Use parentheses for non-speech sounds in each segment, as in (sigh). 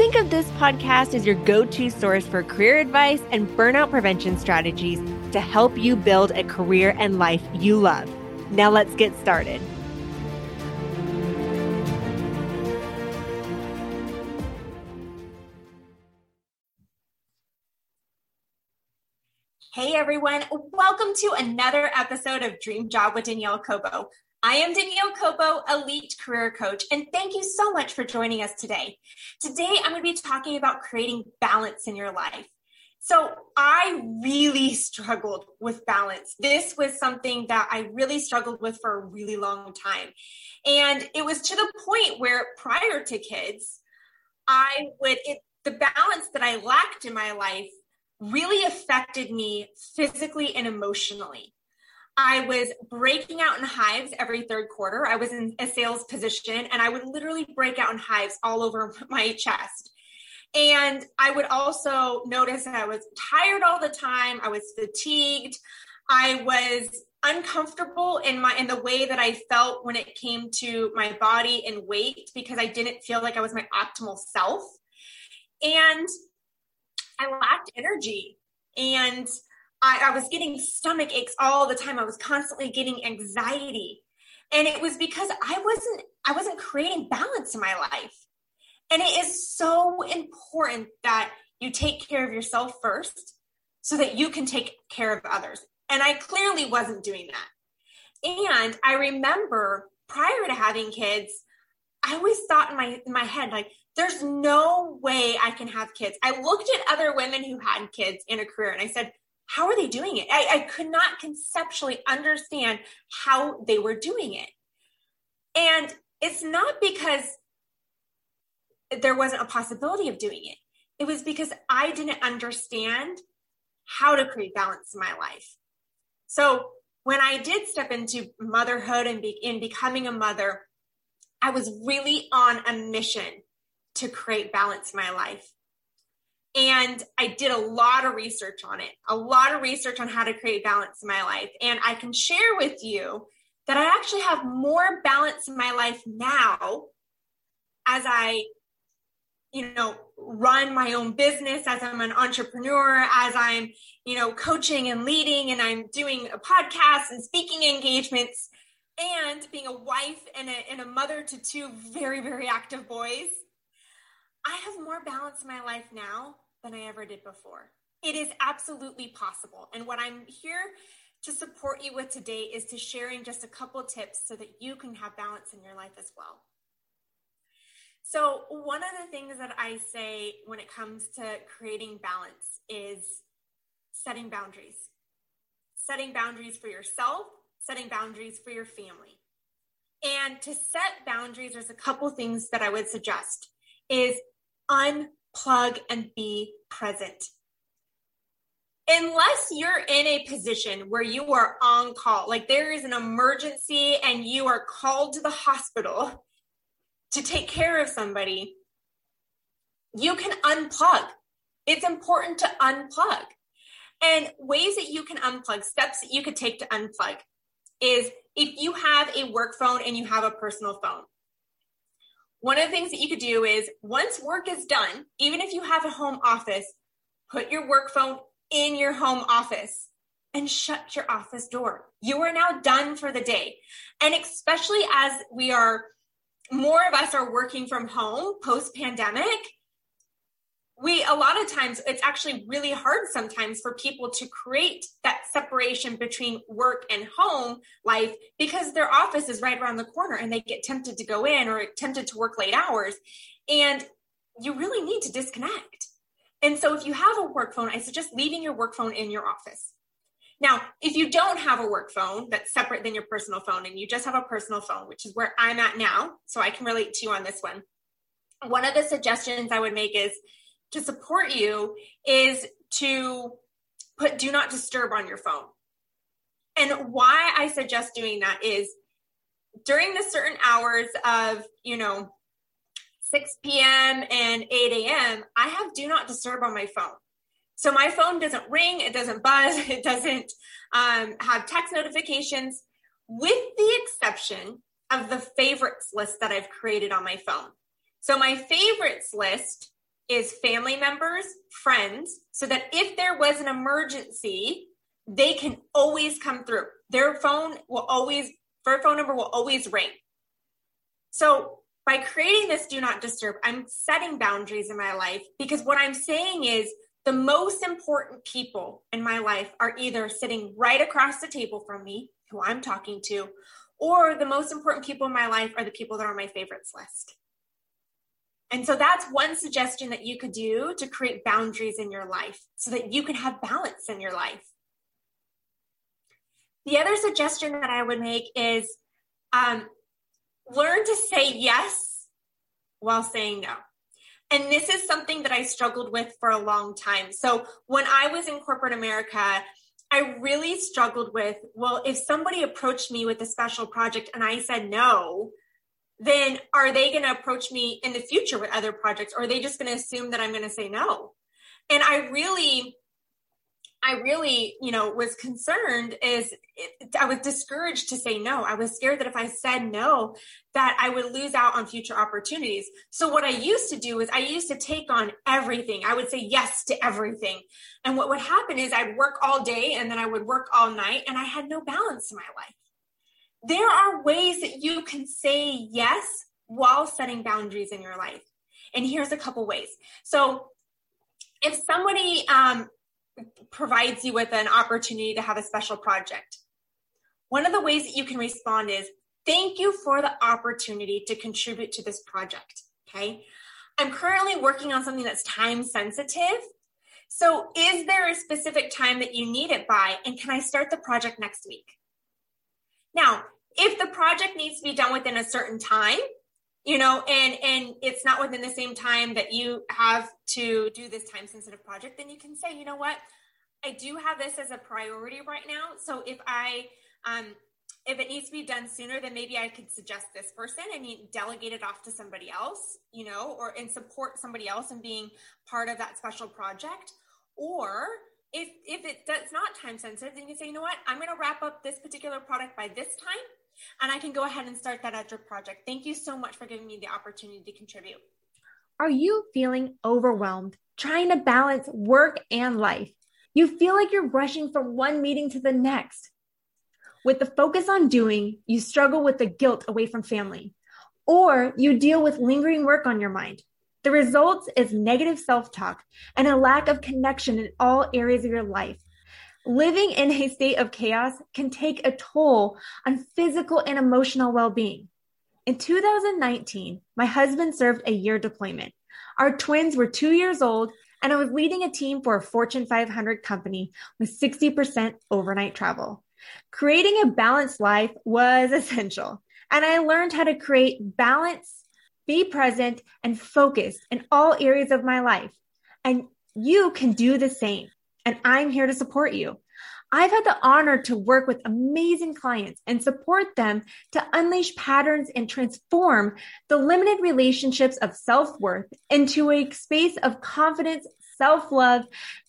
Think of this podcast as your go to source for career advice and burnout prevention strategies to help you build a career and life you love. Now let's get started. Hey everyone, welcome to another episode of Dream Job with Danielle Cobo. I am Danielle Cobo, Elite Career Coach, and thank you so much for joining us today. Today, I'm going to be talking about creating balance in your life. So I really struggled with balance. This was something that I really struggled with for a really long time. And it was to the point where prior to kids, I would, it, the balance that I lacked in my life really affected me physically and emotionally. I was breaking out in hives every third quarter. I was in a sales position and I would literally break out in hives all over (laughs) my chest. And I would also notice that I was tired all the time. I was fatigued. I was uncomfortable in my in the way that I felt when it came to my body and weight because I didn't feel like I was my optimal self. And I lacked energy. And I, I was getting stomach aches all the time. I was constantly getting anxiety. And it was because I wasn't I wasn't creating balance in my life. And it is so important that you take care of yourself first so that you can take care of others. And I clearly wasn't doing that. And I remember prior to having kids, I always thought in my in my head like there's no way I can have kids. I looked at other women who had kids in a career and I said, how are they doing it? I, I could not conceptually understand how they were doing it. And it's not because there wasn't a possibility of doing it. It was because I didn't understand how to create balance in my life. So when I did step into motherhood and be, in becoming a mother, I was really on a mission to create balance in my life. And I did a lot of research on it, a lot of research on how to create balance in my life. And I can share with you that I actually have more balance in my life now as I you know run my own business as i'm an entrepreneur as i'm you know coaching and leading and i'm doing a podcast and speaking engagements and being a wife and a, and a mother to two very very active boys i have more balance in my life now than i ever did before it is absolutely possible and what i'm here to support you with today is to sharing just a couple tips so that you can have balance in your life as well so, one of the things that I say when it comes to creating balance is setting boundaries. Setting boundaries for yourself, setting boundaries for your family. And to set boundaries, there's a couple things that I would suggest is unplug and be present. Unless you're in a position where you are on call, like there is an emergency and you are called to the hospital, to take care of somebody, you can unplug. It's important to unplug. And ways that you can unplug, steps that you could take to unplug is if you have a work phone and you have a personal phone. One of the things that you could do is once work is done, even if you have a home office, put your work phone in your home office and shut your office door. You are now done for the day. And especially as we are more of us are working from home post pandemic we a lot of times it's actually really hard sometimes for people to create that separation between work and home life because their office is right around the corner and they get tempted to go in or tempted to work late hours and you really need to disconnect and so if you have a work phone i suggest leaving your work phone in your office now, if you don't have a work phone that's separate than your personal phone and you just have a personal phone, which is where I'm at now, so I can relate to you on this one. One of the suggestions I would make is to support you is to put do not disturb on your phone. And why I suggest doing that is during the certain hours of, you know, 6 p.m. and 8 a.m., I have do not disturb on my phone. So my phone doesn't ring, it doesn't buzz, (laughs) it doesn't um, have text notifications, with the exception of the favorites list that I've created on my phone. So my favorites list is family members, friends, so that if there was an emergency, they can always come through. Their phone will always, their phone number will always ring. So by creating this do not disturb, I'm setting boundaries in my life because what I'm saying is the most important people in my life are either sitting right across the table from me, who I'm talking to, or the most important people in my life are the people that are on my favorites list. And so that's one suggestion that you could do to create boundaries in your life so that you can have balance in your life. The other suggestion that I would make is um, learn to say yes while saying no. And this is something that I struggled with for a long time. So when I was in corporate America, I really struggled with, well, if somebody approached me with a special project and I said no, then are they going to approach me in the future with other projects or are they just going to assume that I'm going to say no? And I really I really, you know, was concerned is it, I was discouraged to say no. I was scared that if I said no, that I would lose out on future opportunities. So what I used to do is I used to take on everything. I would say yes to everything. And what would happen is I'd work all day and then I would work all night and I had no balance in my life. There are ways that you can say yes while setting boundaries in your life. And here's a couple ways. So if somebody um, provides you with an opportunity to have a special project. One of the ways that you can respond is thank you for the opportunity to contribute to this project. Okay. I'm currently working on something that's time sensitive. So, is there a specific time that you need it by? And can I start the project next week? Now, if the project needs to be done within a certain time, you know and and it's not within the same time that you have to do this time sensitive project then you can say you know what? I do have this as a priority right now. So if i um if it needs to be done sooner then maybe i could suggest this person and delegate it off to somebody else you know or and support somebody else in being part of that special project. Or if if it does not time sensitive then you say you know what i'm going to wrap up this particular product by this time and I can go ahead and start that other project. Thank you so much for giving me the opportunity to contribute. Are you feeling overwhelmed, trying to balance work and life? You feel like you're rushing from one meeting to the next. With the focus on doing, you struggle with the guilt away from family, or you deal with lingering work on your mind. The results is negative self talk and a lack of connection in all areas of your life. Living in a state of chaos can take a toll on physical and emotional well being. In 2019, my husband served a year deployment. Our twins were two years old, and I was leading a team for a Fortune 500 company with 60% overnight travel. Creating a balanced life was (laughs) essential, and I learned how to create balance, be present, and focus in all areas of my life. And you can do the same and I'm here to support you. I've had the honor to work with amazing clients and support them to unleash patterns and transform the limited relationships of self worth into a space of confidence, self love,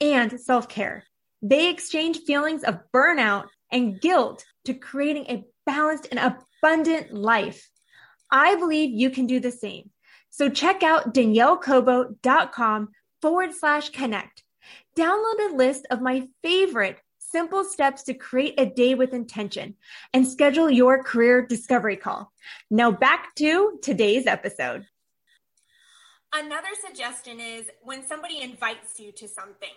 and self care. They exchange feelings of burnout and guilt to creating a balanced and abundant life. I believe you can do the same. So check out daniellecobo.com forward slash connect Download a list of my favorite simple steps to create a day with intention and schedule your career discovery call. Now back to today's episode. Another suggestion is when somebody invites you to something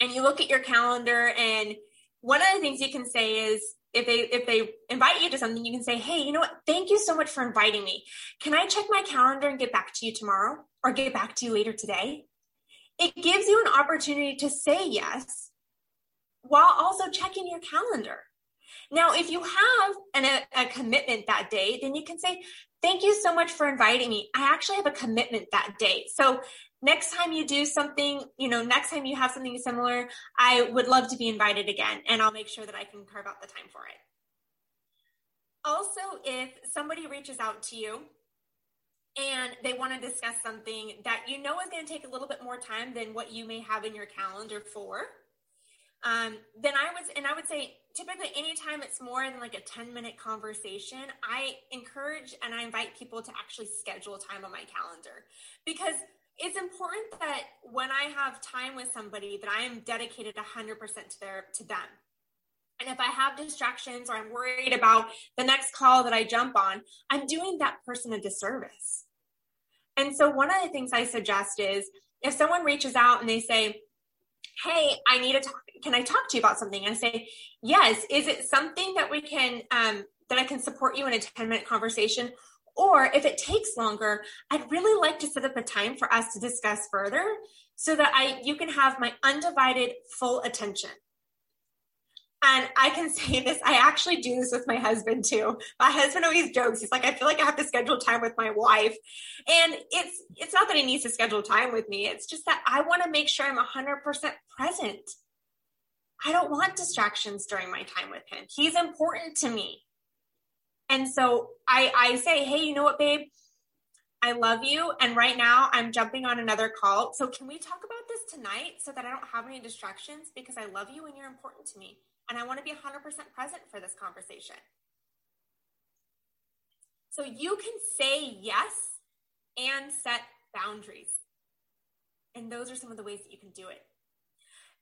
and you look at your calendar and one of the things you can say is if they if they invite you to something you can say hey you know what thank you so much for inviting me can i check my calendar and get back to you tomorrow or get back to you later today it gives you an opportunity to say yes while also checking your calendar. Now, if you have an, a, a, commitment that day, then you can say, Thank you so much for inviting me. I actually have a commitment that day. So next time you do something, you know, next time you have something similar, I would love to be invited again and I'll make sure that I can carve out the time for it. Also, if somebody reaches out to you and they want to discuss something that you know is going to take a little bit more time than what you may have in your calendar for, um, then I would and I would say typically anytime it's more than like a 10 minute conversation, I encourage and I invite people to actually schedule time on my calendar because it's important that when I have time with somebody that I am dedicated 100% to their to them. And if I have distractions or I'm worried about the next call that I jump on, I'm doing that person a disservice. And so one of the things I suggest is if someone reaches out and they say, Hey, I need to talk, can I talk to you about something? And I say, Yes, is it something that we can, um, that I can support you in a 10 minute conversation? Or if it takes longer, I'd really like to set up a time for us to discuss further so that I you can have my undivided full attention. And I can (laughs) say this, I actually do this with my husband too. My husband always jokes. He's like, I feel like I have to schedule time with my wife. And it's it's not that he needs to schedule time with me. It's just that I want to make sure I'm 100% present. I don't want distractions during my time with him. He's important to me. And so I, I say, hey, you know what, babe? I love you. And right now I'm jumping on another call. So can we talk about this tonight so that I don't have any distractions? Because I love you and you're important to me. And I want to be 100% present for this conversation. So you can say yes and set boundaries. And those are some of the ways that you can do it.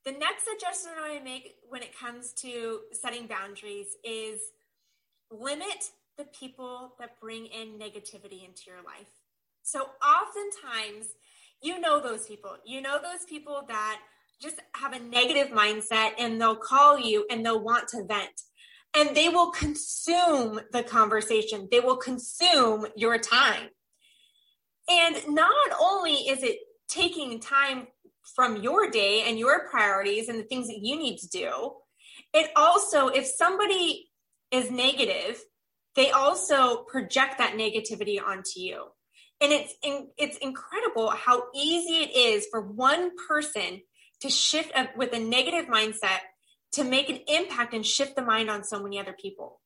The next suggestion I make when it comes to setting boundaries is limit the people that bring in negativity into your life. So oftentimes, you know those people. You know those people that just have a negative mindset and they'll call you and they'll want to vent. And they will consume the conversation, they will consume your time. And not only is it taking time from your day and your priorities and the things that you need to do, it also, if somebody is negative, they also project that negativity onto you. And it's in, it's incredible how easy it is for one person to shift a, with a negative mindset to make an impact and shift the mind on so many other people.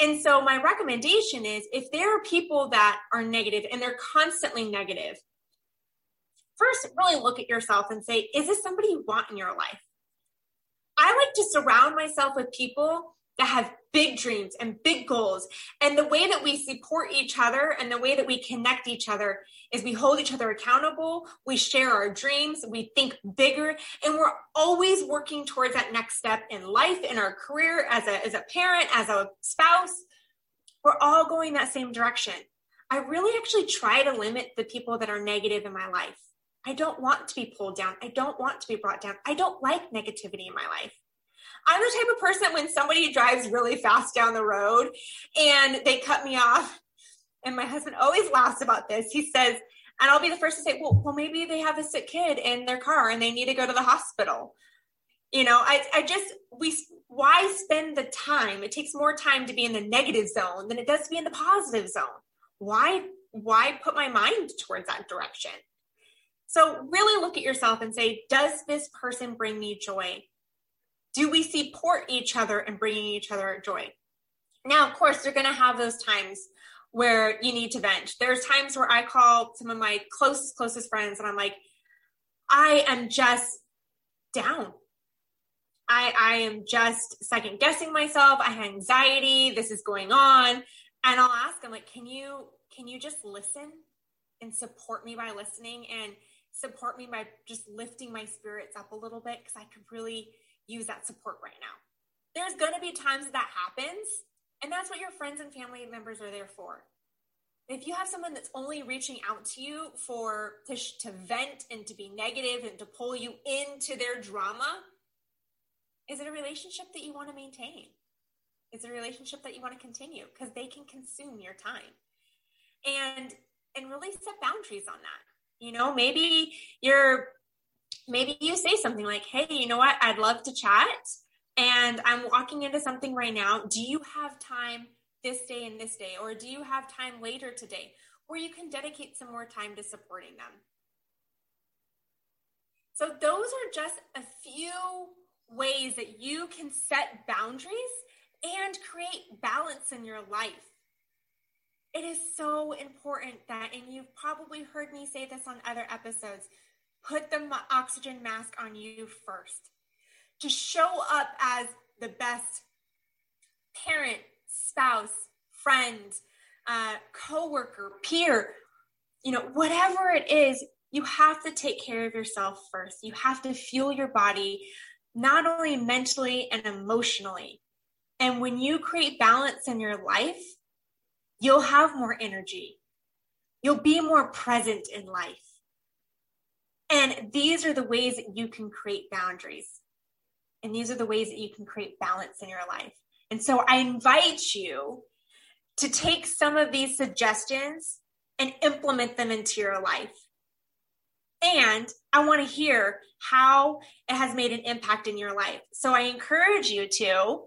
And so my recommendation is if there are people that are negative and they're constantly negative, first really look at yourself and say, is this somebody you want in your life? I like to surround myself with people that have big dreams and big goals. And the way that we support each other and the way that we connect each other is we hold each other accountable, we share our dreams, we think bigger, and we're always working towards that next step in life, in our career, as a, as a parent, as a spouse. We're all going that same direction. I really actually try to limit the people that are negative in my life. I don't want to be pulled down. I don't want to be brought down. I don't like negativity in my life. I'm the type of person when somebody drives really fast down the road and they cut me off, and my husband always laughs about this. He says, and I'll be the first to say, well, well, maybe they have a sick kid in their car and they need to go to the hospital. You know, I, I just, we, why spend the time? It takes more time to be in the negative zone than it does to be in the positive zone. Why, why put my mind towards that direction? So really look at yourself and say, does this person bring me joy? Do we support each other and bringing each other joy? Now, of course, you're going to have those times where you need to vent. There's times where I call some of my closest, closest friends and I'm like, I am just down. I, I am just second guessing myself. I have anxiety. This is going on. And I'll ask them like, can you, can you just listen and support me by listening and support me by just lifting my spirits up a little bit? Cause I could really use that support right now. There's going to be times that, that happens, and that's what your friends and family members are there for. If you have someone that's only reaching out to you for to, to vent and to be negative and to pull you into their drama, is it a relationship that you want to maintain? Is it a relationship that you want to continue? Because they can consume your time. And and really set boundaries on that. You know, maybe you're maybe you say something like, Hey, you know what? I'd love to chat and I'm walking into something right now. Do you have time this day and this day? Or do you have time later today where you can dedicate some more time to supporting them? So, those are just a few ways that you can set boundaries and create balance in your life. It is so important that, and you've probably heard me say this on other episodes, put the oxygen mask on you first. To show up as the best parent, spouse, friend, uh, coworker, peer, you know, whatever it is, you have to take care of yourself first. You have to fuel your body, not only mentally and emotionally. And when you create balance in your life, you'll have more energy. You'll be more present in life. And these are the ways that you can create boundaries. And these are the ways that you can create balance in your life. And so I invite you to take some of these suggestions and implement them into your life. And I want to hear how it has made an impact in your life. So I encourage you to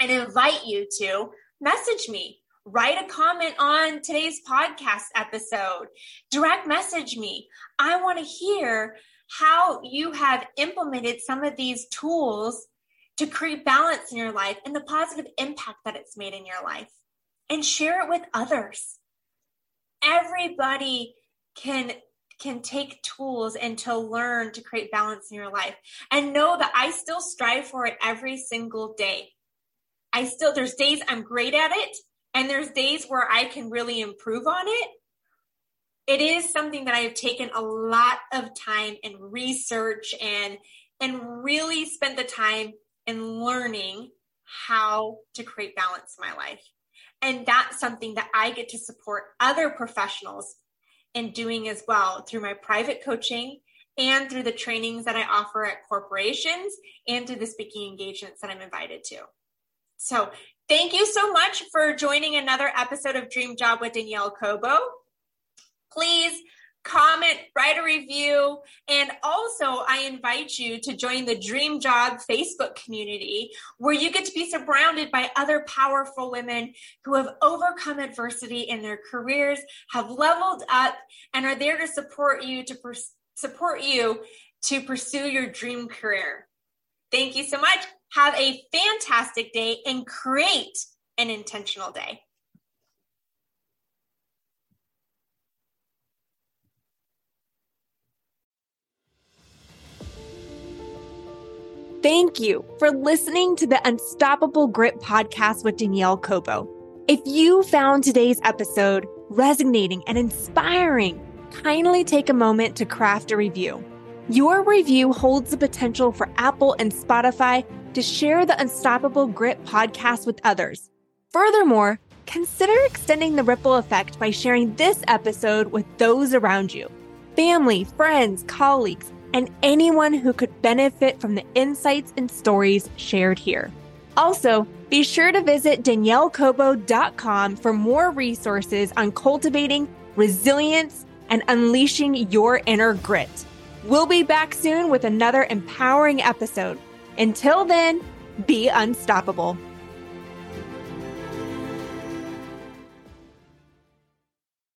and invite you to message me. Write a comment on today's podcast episode. Direct message me. I want to hear how you have implemented some of these tools to create balance in your life and the positive impact that it's made in your life. And share it with others. Everybody can can take tools and to learn to create balance in your life and know that I still strive for it every single day. I still, there's days I'm great at it and there's days where I can really improve on it. It is something that I have taken a lot of time and research and, and really spent the time in learning how to create balance in my life. And that's something that I get to support other professionals in doing as well through my private coaching and through the trainings that I offer at corporations and through the speaking engagements that I'm invited to. So, thank you so much for joining another episode of Dream Job with Danielle Cobo. Please comment, write a review, and also I invite you to join the Dream Job Facebook community where you get to be surrounded by other powerful women who have overcome adversity in their careers, have leveled up, and are there to support you to support you to pursue your dream career. Thank you so much. Have a fantastic day and create an intentional day. Thank you for listening to the Unstoppable Grit podcast with Danielle Cobo. If you found today's episode resonating and inspiring, kindly take a moment to craft a review. Your review holds the potential for Apple and Spotify to share the Unstoppable Grit podcast with others. Furthermore, consider extending the ripple effect by sharing this episode with those around you family, friends, colleagues and anyone who could benefit from the insights and stories shared here. Also, be sure to visit daniellecobo.com for more resources on cultivating resilience and unleashing your inner grit. We'll be back soon with another empowering episode. Until then, be unstoppable.